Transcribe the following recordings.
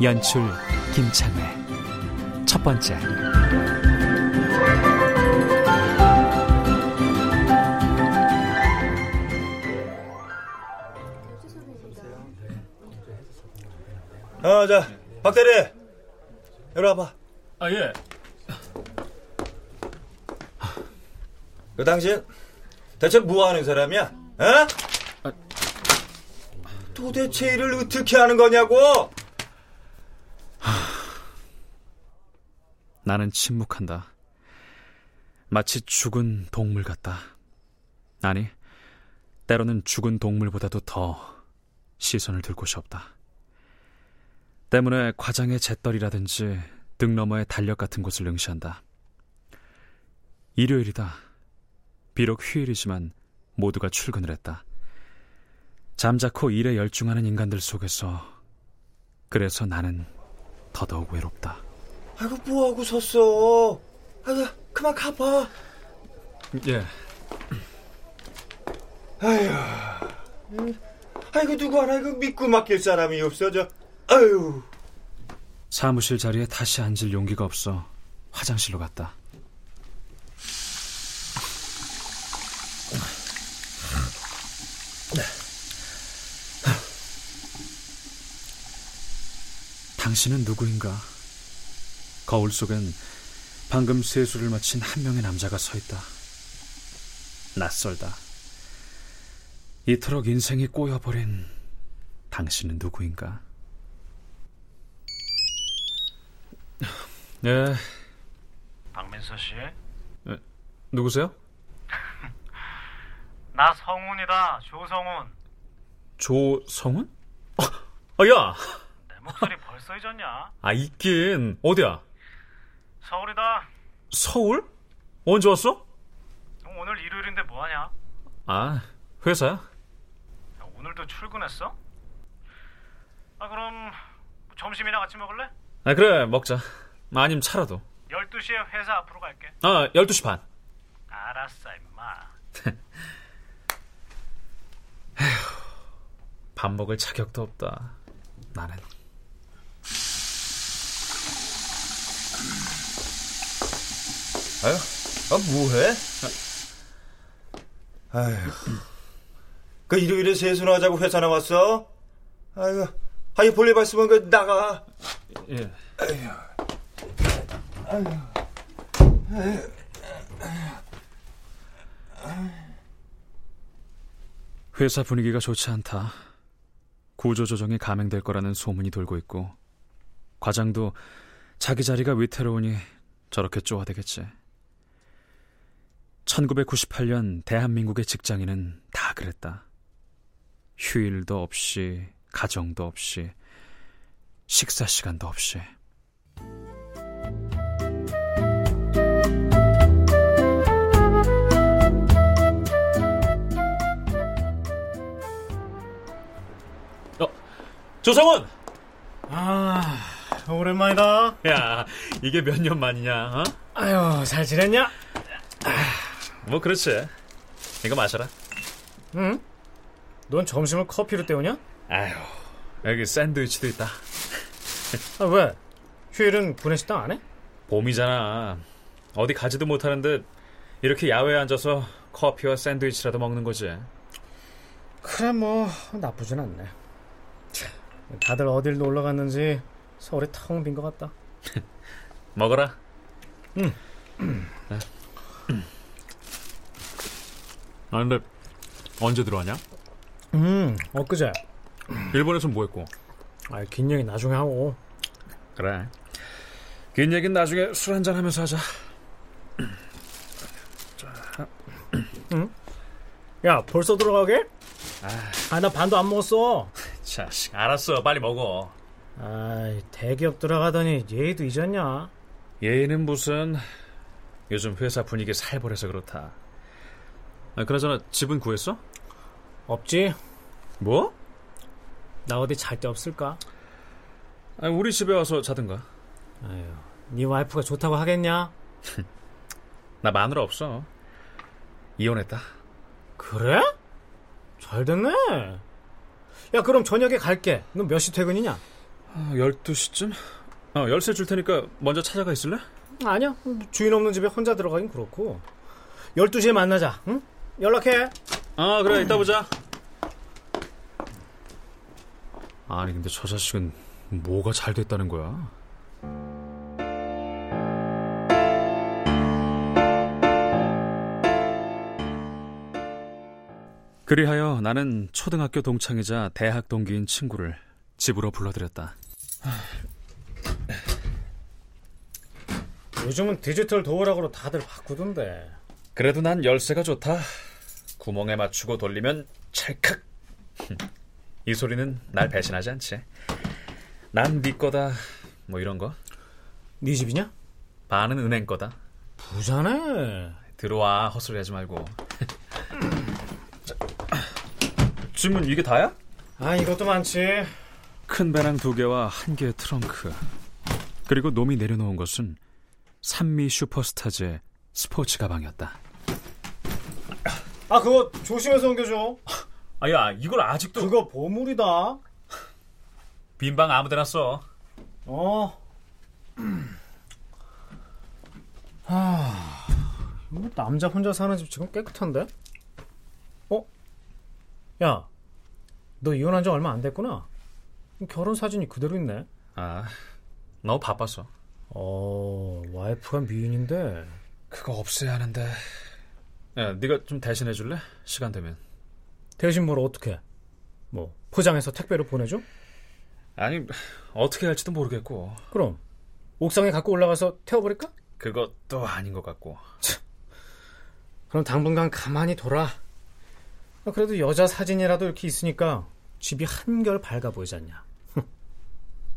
연출 김창회 첫 번째 어, 자, 박대리. 이리 와봐. 아, 예. 그 당신 대체 뭐 하는 사람이야? 어? 도대체 일을 어떻게 하는 거냐고? 나는 침묵한다. 마치 죽은 동물 같다. 아니, 때로는 죽은 동물보다도 더 시선을 들 곳이 없다. 때문에 과장의 잿더리라든지 등 너머의 달력 같은 곳을 응시한다. 일요일이다. 비록 휴일이지만 모두가 출근을 했다. 잠자코 일에 열중하는 인간들 속에서 그래서 나는 더더욱 외롭다. 아이고, 뭐하고 섰어? 아이고, 그만 가봐. 예. 아휴. 아이고, 누구 하나 이거 믿고 맡길 사람이 없어져. 아유. 사무실 자리에 다시 앉을 용기가 없어 화장실로 갔다. 당신은 누구인가? 거울 속엔 방금 세수를 마친 한 명의 남자가 서 있다. 낯설다. 이토록 인생이 꼬여버린 당신은 누구인가? 네, 박민서 씨? 누구세요? 나 성훈이다, 조성훈. 조성훈? 아, 아, 야! 내 목소리 벌써 잊었냐? 아, 있긴. 어디야? 서울이다. 서울? 언제 왔어? 오늘 일요일인데 뭐하냐? 아, 회사야? 야, 오늘도 출근했어? 아, 그럼 점심이나 같이 먹을래? 아, 그래, 먹자. 아님 차라도. 12시에 회사 앞으로 갈게. 아, 12시 반. 알았어, 임마. 밥 먹을 자격도 없다. 나는. 아유, 아, 뭐해? 아휴. 그 일요일에 세수나 하자고 회사 나왔어? 아이고, 아이 볼일 봤으면 그 나가. 예. 회사 분위기가 좋지 않다. 구조 조정이 감행될 거라는 소문이 돌고 있고, 과장도 자기 자리가 위태로우니 저렇게 쪼아대겠지. 1998년 대한민국의 직장인은 다 그랬다. 휴일도 없이, 가정도 없이, 식사 시간도 없이. 어, 조성훈! 아, 오랜만이다. 야, 이게 몇 년 만이냐, 어? 아유, 잘 지냈냐? 뭐, 그렇지. 이거 마셔라. 응? 넌 점심을 커피로 때우냐? 아휴, 여기 샌드위치도 있다. 아, 왜? 휴일은 구내식당 안 해? 봄이잖아. 어디 가지도 못하는데, 이렇게 야외에 앉아서 커피와 샌드위치라도 먹는 거지. 그래, 뭐, 나쁘진 않네. 참, 다들 어딜 놀러 갔는지 서울이 텅 빈 것 같다. 먹어라. 응. 아, 근데, 언제 들어왔냐? 음, 엊그제. 일본에서 뭐 했고? 아, 긴 얘기 나중에 하고. 그래. 긴 얘기는 나중에 술 한잔 하면서 하자. 야, 벌써 들어가게? 아, 나 반도 안 먹었어. 자식, 알았어. 빨리 먹어. 아이, 대기업 들어가더니 예의도 잊었냐? 예의는 무슨 요즘 회사 분위기 살벌해서 그렇다. 아, 그나저나 집은 구했어? 없지? 뭐? 나 어디 잘 데 없을까? 아, 우리 집에 와서 자든가. 아유, 네 와이프가 좋다고 하겠냐? 나 마누라 없어. 이혼했다. 그래? 잘 됐네. 야, 그럼 저녁에 갈게. 너 몇 시 퇴근이냐? 아, 12시쯤? 어, 열쇠 줄 테니까 먼저 찾아가 있을래? 아니야. 주인 없는 집에 혼자 들어가긴 그렇고. 12시에 만나자. 응? 연락해. 아, 그래. 이따 보자. 아니, 근데 저 자식은 뭐가 잘 됐다는 거야? 그리하여 나는 초등학교 동창이자 대학 동기인 친구를 집으로 불러들였다. 요즘은 디지털 도어락으로 다들 바꾸던데. 그래도 난 열쇠가 좋다. 구멍에 맞추고 돌리면 찰칵. 이 소리는 날 배신하지 않지. 난 네 거다. 뭐 이런 거. 네 집이냐? 반은 은행 거다. 부자네. 들어와 헛소리 하지 말고. 자, 주문 이게 다야? 아, 이것도 많지. 큰 배낭 두 개와 한 개의 트렁크. 그리고 놈이 내려놓은 것은 산미 슈퍼스타즈의 스포츠 가방이었다. 아, 그거 조심해서 옮겨줘. 아야, 이걸 아직도 그거 보물이다. 빈방 아무데나 써. 어. 아, 뭐 남자 혼자 사는 집 지금 깨끗한데? 어? 야, 너 이혼한 지 얼마 안 됐구나. 결혼 사진이 그대로 있네. 아, 너무 바빠서. 어, 와이프가 미인인데. 그거 없애야 하는데. 야, 네가 좀 대신해 줄래? 시간 되면. 대신 뭘 어떻게? 뭐 포장해서 택배로 보내줘? 아니, 어떻게 할지도 모르겠고. 그럼 옥상에 갖고 올라가서 태워버릴까? 그것도 아닌 것 같고. 그럼 당분간 가만히 돌아. 아, 그래도 여자 사진이라도 이렇게 있으니까 집이 한결 밝아 보이지 않냐?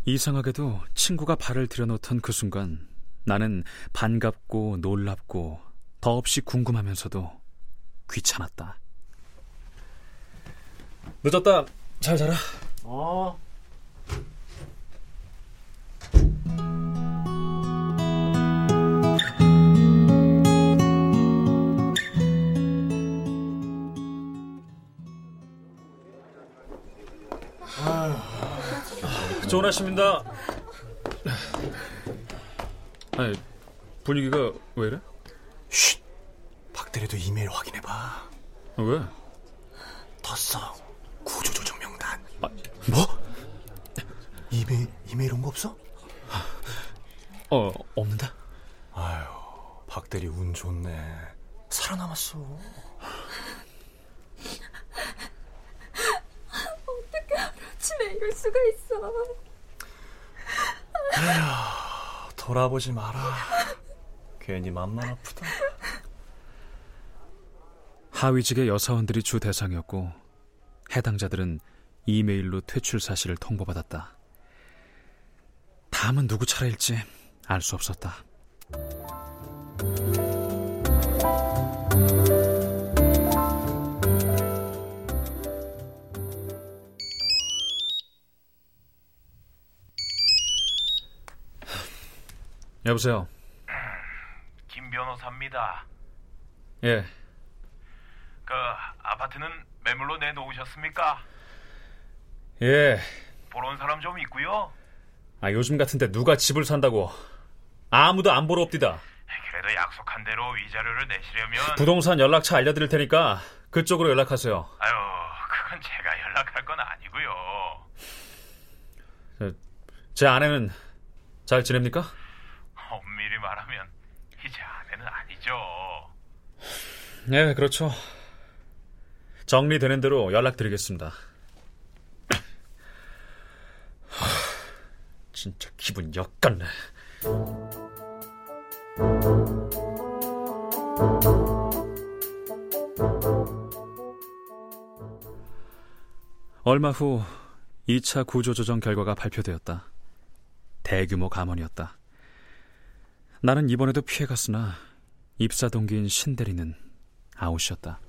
이상하게도 친구가 발을 들여놓던 그 순간 나는 반갑고 놀랍고 더없이 궁금하면서도 귀찮았다. 늦었다. 잘 자라. 어. 좋은 아침입니다. 아니, 분위기가 왜 이래? 쉿! 박대리도 이메일 확인해봐. 아, 왜? 떴어. 구조조정 명단. 아, 뭐? 이메일, 이메일 온 거 없어? 어, 없는데? 아유, 박 대리 운 좋네. 살아남았어. 어떻게 아침에 이럴 수가 있어. 돌아보지 마라. 괜히 맘만 아프다. 하위직의 여사원들이 주 대상이었고 해당자들은 이메일로 퇴출 사실을 통보받았다. 다음은 누구 차례일지 알 수 없었다. 여보세요. 김 변호사입니다. 예. 그 아파트는 매물로 내놓으셨습니까? 예. 보러 온 사람 좀 있고요. 아, 요즘 같은데 누가 집을 산다고. 아무도 안 보러 옵디다. 그래도 약속한 대로 위자료를 내시려면 부동산 연락처 알려드릴 테니까 그쪽으로 연락하세요. 아유 그건 제가 연락할 건 아니고요. 제 아내는 잘 지냅니까? 엄밀히 말하면 이제 아내는 아니죠. 네, 그렇죠. 정리되는 대로 연락드리겠습니다. 하, 진짜 기분 역같네. 얼마 후 2차 구조조정 결과가 발표되었다. 대규모 감원이었다. 나는 이번에도 피해갔으나 입사 동기인 신대리는 아웃이었다.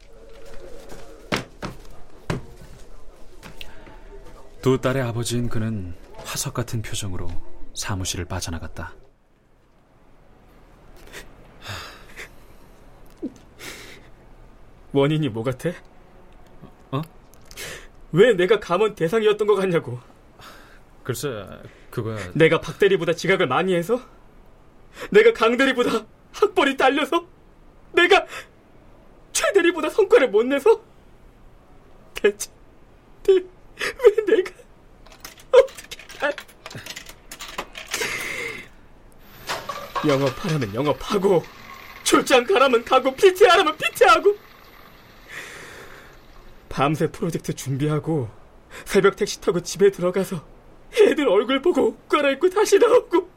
두 딸의 아버지인 그는 화석 같은 표정으로 사무실을 빠져나갔다. 원인이 뭐 같아? 어? 왜 내가 감원 대상이었던 것 같냐고. 글쎄, 그거야. 내가 박 대리보다 지각을 많이 해서? 내가 강 대리보다 학벌이 딸려서? 내가 최 대리보다 성과를 못 내서? 대체 내, 왜 내가 어떻게 다 영업하라면 영업하고 출장 가라면 가고 PT하라면 PT하고 밤새 프로젝트 준비하고 새벽 택시 타고 집에 들어가서 애들 얼굴 보고 옷 갈아입고 다시 나오고.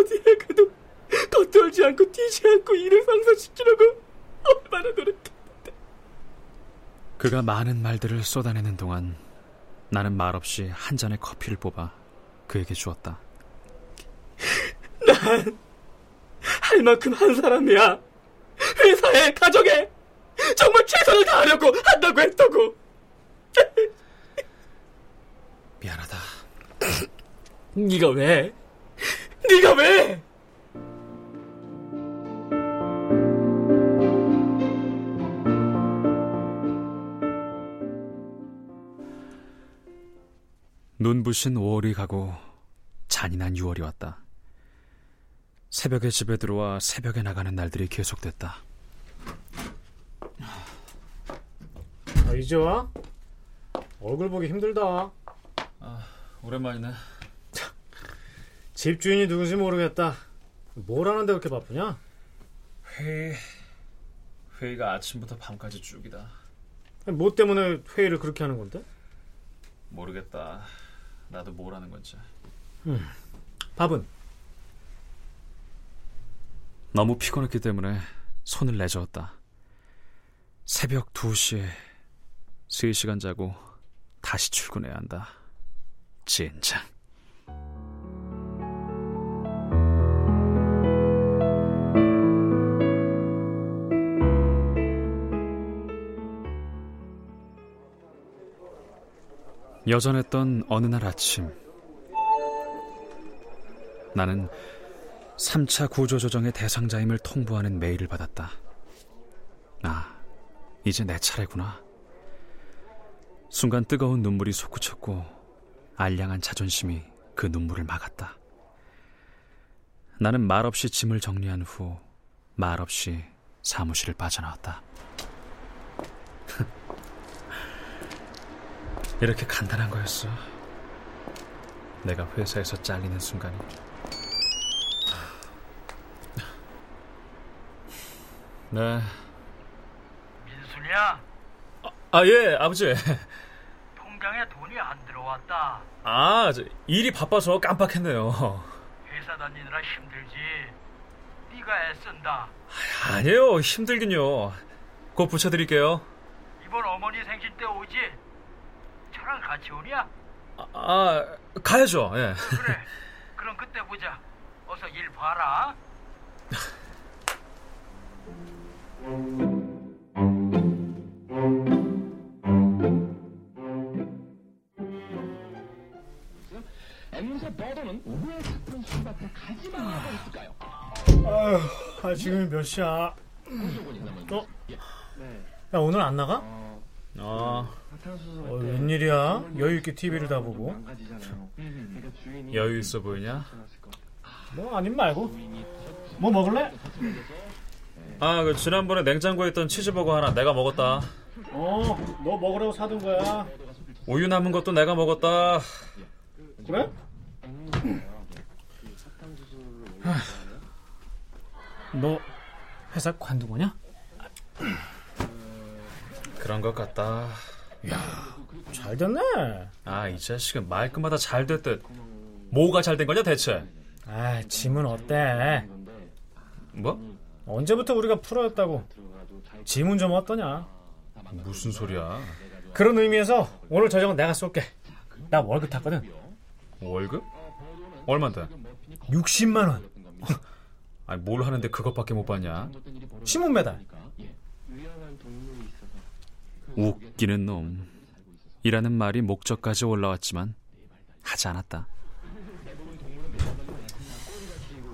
어디에 가도 겉돌지 않고 튀지 않고 일을 성사시키려고 얼마나 노력해 그가 많은 말들을 쏟아내는 동안 나는 말없이 한 잔의 커피를 뽑아 그에게 주었다. 난 할 만큼 한 사람이야. 회사에, 가정에 정말 최선을 다하려고 한다고 했다고. 미안하다. 네가 왜? 네가 왜? 눈부신 5월이 가고 잔인한 6월이 왔다. 새벽에 집에 들어와 새벽에 나가는 날들이 계속됐다. 아, 이제 와? 얼굴 보기 힘들다. 오랜만이네. 집주인이 누군지 모르겠다. 뭘 하는데 그렇게 바쁘냐? 회의 회의가 아침부터 밤까지 쭉이다. 뭐 때문에 회의를 그렇게 하는 건데? 모르겠다. 나도 뭘 하는 건지. 밥은? 너무 피곤했기 때문에 손을 내저었다. 새벽 2시에 3시간 자고 다시 출근해야 한다. 진짜. 여전했던 어느 날 아침 나는 3차 구조조정의 대상자임을 통보하는 메일을 받았다. 아, 이제 내 차례구나. 순간 뜨거운 눈물이 솟구쳤고 알량한 자존심이 그 눈물을 막았다. 나는 말없이 짐을 정리한 후 말없이 사무실을 빠져나왔다. 이렇게 간단한 거였어. 내가 회사에서 잘리는 순간이. 네. 민순이야, 아, 예, 아버지. 통장에 돈이 안 들어왔다. 아, 저, 일이 바빠서 깜빡했네요. 회사 다니느라 힘들지. 네가 애쓴다. 아니에요, 힘들긴요. 곧 붙여드릴게요. 이번 어머니 생신 때 오지? 저랑 같이 오냐? 아, 아, 가야죠, 예. 그래. 그럼 그때 보자. 어서 일 봐라. 아, 지금이 몇 시야? 어? 야, 오늘 안 나가? 아, 어, 웬일이야? 여유 있게 TV를 다 보고. 여유 있어 보이냐? 뭐, 아님 말고. 뭐 먹을래? 아, 그, 지난번에 냉장고에 있던 치즈버거 하나 내가 먹었다. 어, 너 먹으라고 사둔 거야. 우유 남은 것도 내가 먹었다. 그래? 하, 너 회사 관두고냐? 그런 것 같다. 잘 됐네. 아, 이 자식은 말끝마다 잘 됐듯. 뭐가 잘 된 거냐, 대체? 아, 짐은 어때? 뭐? 언제부터 우리가 프로였다고? 짐은 좀 어떠냐? 무슨 소리야? 그런 의미에서 오늘 저녁은 내가 쏠게. 나 월급 탔거든. 월급? 얼만데? 60만 원. 아니 뭘 하는데 그것밖에 못 받냐? 신문 매달. 웃기는 놈. 이라는 말이 목적까지 올라왔지만 하지 않았다.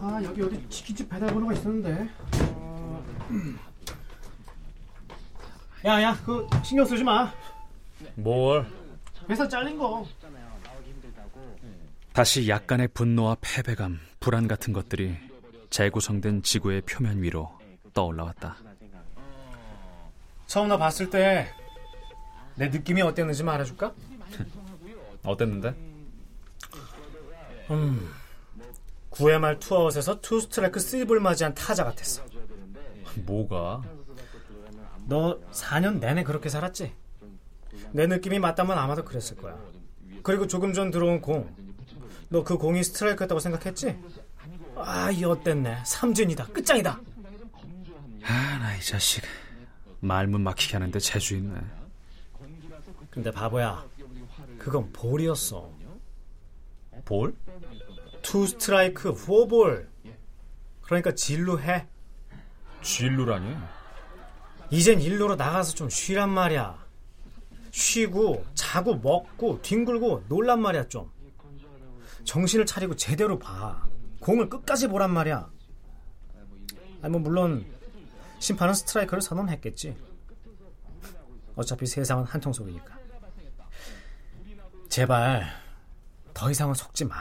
아 여기 어디 치킨집 배달 번호가 있었는데. 야야 그 신경 쓰지 마. 뭘? 회사 잘린 거. 다시 약간의 분노와 패배감, 불안 같은 것들이 재구성된 지구의 표면 위로 떠올라왔다. 처음 나 봤을 때 내 느낌이 어땠는지 말해줄까? 어땠는데? 음, 9회 말 투아웃에서 투 스트라이크 쓰리볼 맞이한 타자 같았어. 뭐가? 너 4년 내내 그렇게 살았지? 내 느낌이 맞다면 아마도 그랬을 거야. 그리고 조금 전 들어온 공. 너 그 공이 스트라이크였다고 생각했지? 아, 이 어땠네. 삼진이다. 끝장이다. 아, 나 이 자식. 말문 막히게 하는데 재주 있네. 근데 바보야. 그건 볼이었어. 볼? 투 스트라이크, 포볼. 그러니까 진루 해. 진루라니? 이젠 일로로 나가서 좀 쉬란 말이야. 쉬고, 자고, 먹고, 뒹굴고, 놀란 말이야, 좀. 정신을 차리고 제대로 봐. 공을 끝까지 보란 말이야. 아니, 뭐, 물론, 심판은 스트라이크를 선언했겠지. 어차피 세상은 한통 속이니까. 제발, 더 이상은 속지 마.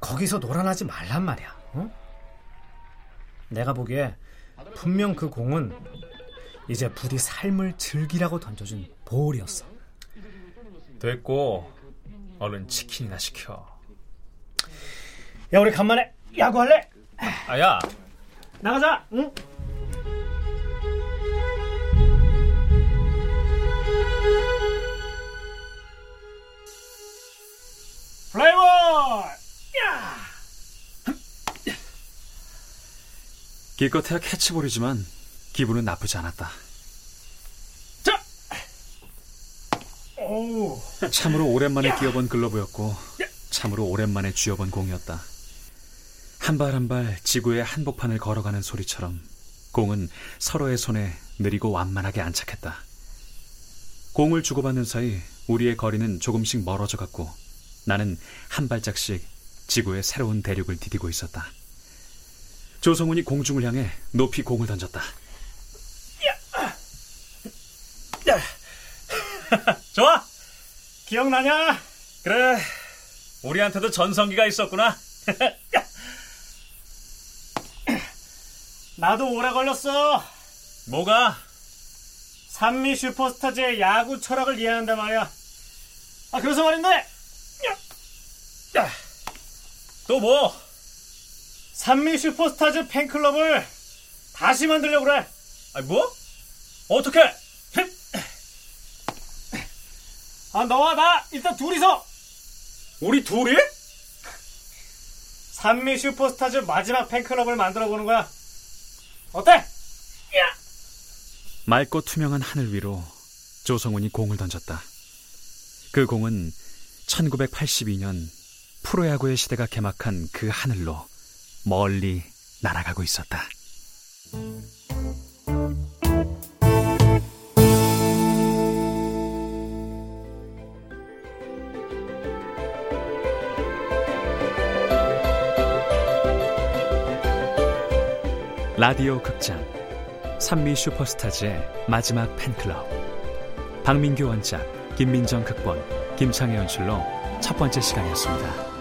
거기서 놀아나지 말란 말이야. 응? 내가 보기에 분명 그 공은 이제 부디 삶을 즐기라고 던져준 볼이었어. 됐고 얼른 치킨이나 시켜. 야, 우리 간만에 야구할래? 아야, 나가자. 응? 플레이볼! 야! 기껏해야 캐치볼이지만 기분은 나쁘지 않았다. 자! 오. 참으로 오랜만에 끼워본 글러브였고 참으로 오랜만에 쥐어본 공이었다. 한 발 한 발 지구의 한복판을 걸어가는 소리처럼 공은 서로의 손에 느리고 완만하게 안착했다. 공을 주고받는 사이 우리의 거리는 조금씩 멀어져 갔고 나는 한 발짝씩 지구의 새로운 대륙을 디디고 있었다. 조성훈이 공중을 향해 높이 공을 던졌다. 좋아! 기억나냐? 그래, 우리한테도 전성기가 있었구나. 나도 오래 걸렸어. 뭐가? 산미 슈퍼스타즈의 야구 철학을 이해한단 말이야. 아, 그래서 말인데, 또 뭐? 산미 슈퍼스타즈 팬클럽을 다시 만들려고 그래. 아니 뭐? 어떻게? 아, 너와 나 일단 둘이서 우리 둘이? 산미 슈퍼스타즈 마지막 팬클럽을 만들어 보는 거야. 어때? 맑고 투명한 하늘 위로 조성훈이 공을 던졌다. 그 공은 1982년 프로야구의 시대가 개막한 그 하늘로 멀리 날아가고 있었다. 라디오 극장 산미 슈퍼스타즈의 마지막 팬클럽 박민규 원작 김민정 극본 김창혜 연출로 첫 번째 시간이었습니다.